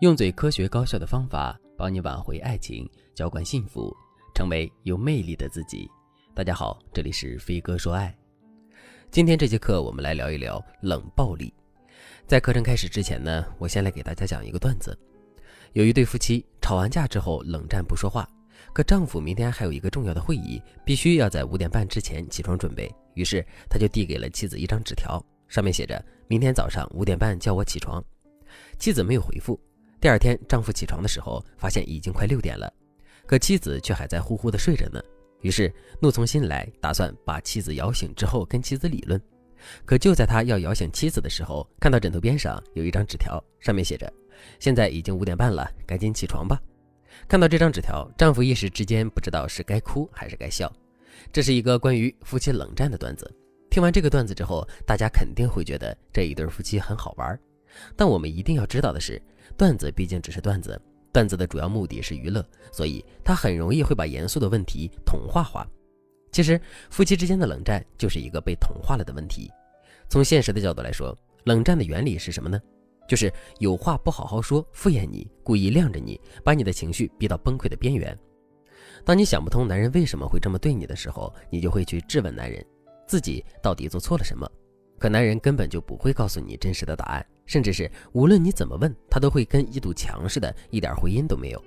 用最科学高效的方法帮你挽回爱情，浇灌幸福，成为有魅力的自己。大家好，这里是飞哥说爱。今天这节课我们来聊一聊冷暴力。在课程开始之前呢，我先来给大家讲一个段子。有一对夫妻吵完架之后冷战不说话，可丈夫明天还有一个重要的会议，必须要在五点半之前起床准备。于是他就递给了妻子一张纸条，上面写着：“明天早上五点半叫我起床。”妻子没有回复。第二天，丈夫起床的时候，发现已经快六点了，可妻子却还在呼呼的睡着呢。于是怒从心来，打算把妻子摇醒之后跟妻子理论。可就在他要摇醒妻子的时候，看到枕头边上有一张纸条，上面写着：“现在已经五点半了，赶紧起床吧。”看到这张纸条，丈夫一时之间不知道是该哭还是该笑。这是一个关于夫妻冷战的段子。听完这个段子之后，大家肯定会觉得这一对夫妻很好玩。但我们一定要知道的是，段子毕竟只是段子，段子的主要目的是娱乐，所以它很容易会把严肃的问题童话化。其实，夫妻之间的冷战就是一个被同化了的问题。从现实的角度来说，冷战的原理是什么呢？就是有话不好好说，敷衍你，故意晾着你，把你的情绪逼到崩溃的边缘。当你想不通男人为什么会这么对你的时候，你就会去质问男人，自己到底做错了什么。可男人根本就不会告诉你真实的答案，甚至是无论你怎么问，他都会跟一堵墙似的，一点回音都没有。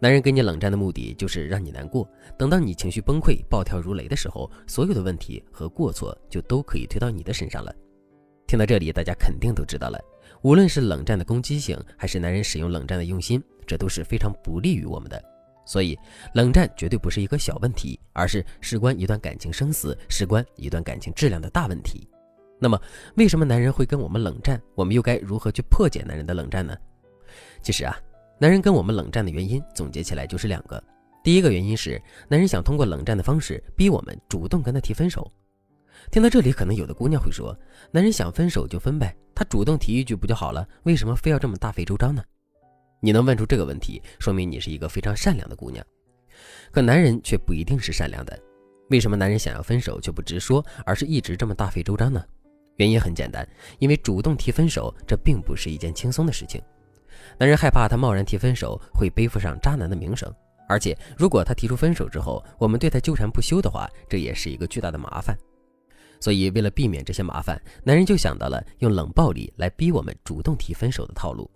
男人跟你冷战的目的就是让你难过，等到你情绪崩溃、暴跳如雷的时候，所有的问题和过错就都可以推到你的身上了。听到这里，大家肯定都知道了，无论是冷战的攻击性，还是男人使用冷战的用心，这都是非常不利于我们的。所以，冷战绝对不是一个小问题，而是事关一段感情生死、事关一段感情质量的大问题。那么，为什么男人会跟我们冷战？我们又该如何去破解男人的冷战呢？其实啊，男人跟我们冷战的原因总结起来就是两个。第一个原因是，男人想通过冷战的方式逼我们主动跟他提分手。听到这里，可能有的姑娘会说：“男人想分手就分呗，他主动提一句不就好了？为什么非要这么大费周章呢？”你能问出这个问题，说明你是一个非常善良的姑娘。可男人却不一定是善良的。为什么男人想要分手却不直说，而是一直这么大费周章呢？原因很简单，因为主动提分手，这并不是一件轻松的事情。男人害怕他贸然提分手会背负上渣男的名声，而且如果他提出分手之后，我们对他纠缠不休的话，这也是一个巨大的麻烦。所以为了避免这些麻烦，男人就想到了用冷暴力来逼我们主动提分手的套路。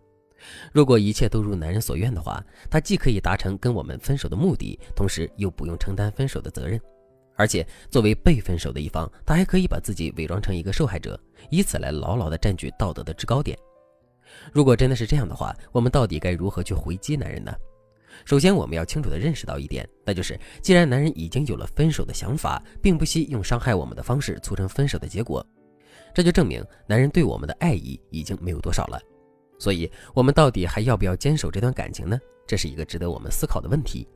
如果一切都如男人所愿的话，他既可以达成跟我们分手的目的，同时又不用承担分手的责任。而且，作为被分手的一方，他还可以把自己伪装成一个受害者，以此来牢牢地占据道德的制高点。如果真的是这样的话，我们到底该如何去回击男人呢？首先，我们要清楚地认识到一点，那就是既然男人已经有了分手的想法，并不惜用伤害我们的方式促成分手的结果，这就证明男人对我们的爱意已经没有多少了。所以，我们到底还要不要坚守这段感情呢？这是一个值得我们思考的问题。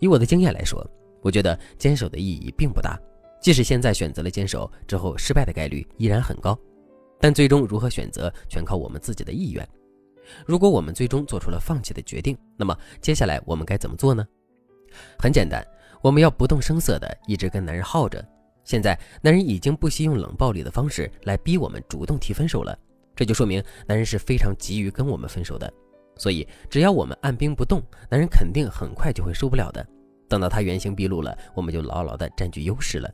以我的经验来说。我觉得坚守的意义并不大，即使现在选择了坚守，之后失败的概率依然很高。但最终如何选择，全靠我们自己的意愿。如果我们最终做出了放弃的决定，那么接下来我们该怎么做呢？很简单，我们要不动声色的一直跟男人耗着。现在男人已经不惜用冷暴力的方式来逼我们主动提分手了，这就说明男人是非常急于跟我们分手的。所以只要我们按兵不动，男人肯定很快就会受不了的。等到他原形毕露了，我们就牢牢地占据优势了。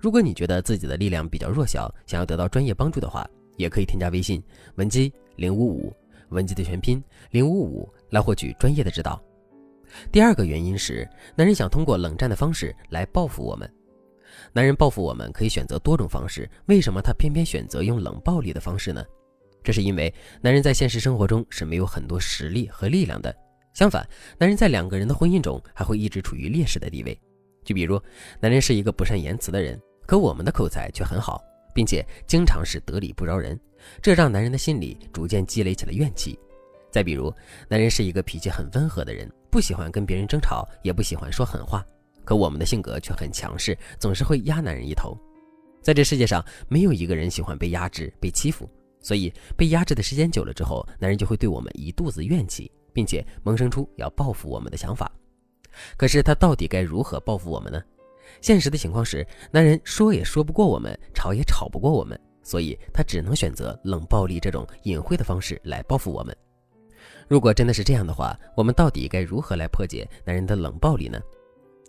如果你觉得自己的力量比较弱小，想要得到专业帮助的话，也可以添加微信文姬零五五，文姬的全拼零五五，来获取专业的指导。第二个原因是，男人想通过冷战的方式来报复我们。男人报复我们可以选择多种方式，为什么他偏偏选择用冷暴力的方式呢？这是因为男人在现实生活中是没有很多实力和力量的。相反，男人在两个人的婚姻中还会一直处于劣势的地位。就比如，男人是一个不善言辞的人，可我们的口才却很好，并且经常是得理不饶人，这让男人的心里逐渐积累起了怨气。再比如，男人是一个脾气很温和的人，不喜欢跟别人争吵，也不喜欢说狠话，可我们的性格却很强势，总是会压男人一头。在这世界上，没有一个人喜欢被压制、被欺负，所以被压制的时间久了之后，男人就会对我们一肚子怨气。并且萌生出要报复我们的想法，可是他到底该如何报复我们呢？现实的情况是，男人说也说不过我们，吵也吵不过我们，所以他只能选择冷暴力这种隐晦的方式来报复我们。如果真的是这样的话，我们到底该如何来破解男人的冷暴力呢？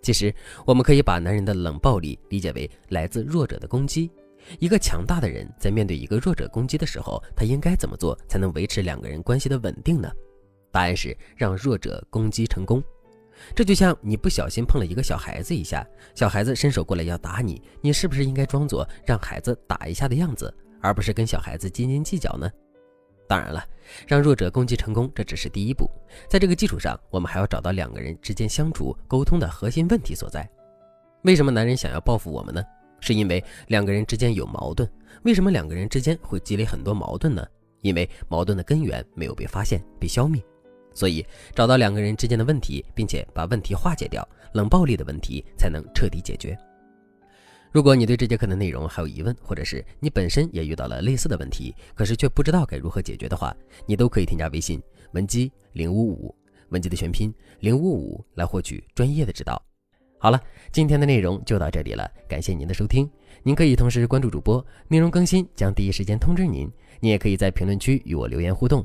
其实，我们可以把男人的冷暴力理解为来自弱者的攻击。一个强大的人在面对一个弱者攻击的时候，他应该怎么做才能维持两个人关系的稳定呢？答案是让弱者攻击成功。这就像你不小心碰了一个小孩子一下，小孩子伸手过来要打你，你是不是应该装作让孩子打一下的样子，而不是跟小孩子斤斤计较呢？当然了，让弱者攻击成功，这只是第一步。在这个基础上，我们还要找到两个人之间相处沟通的核心问题所在。为什么男人想要报复我们呢？是因为两个人之间有矛盾。为什么两个人之间会积累很多矛盾呢？因为矛盾的根源没有被发现、被消灭。所以，找到两个人之间的问题，并且把问题化解掉，冷暴力的问题才能彻底解决。如果你对这节课的内容还有疑问，或者是你本身也遇到了类似的问题，可是却不知道该如何解决的话，你都可以添加微信文姬零五五，文姬的全拼零五五来获取专业的指导。好了，今天的内容就到这里了，感谢您的收听。您可以同时关注主播，内容更新将第一时间通知您。您也可以在评论区与我留言互动，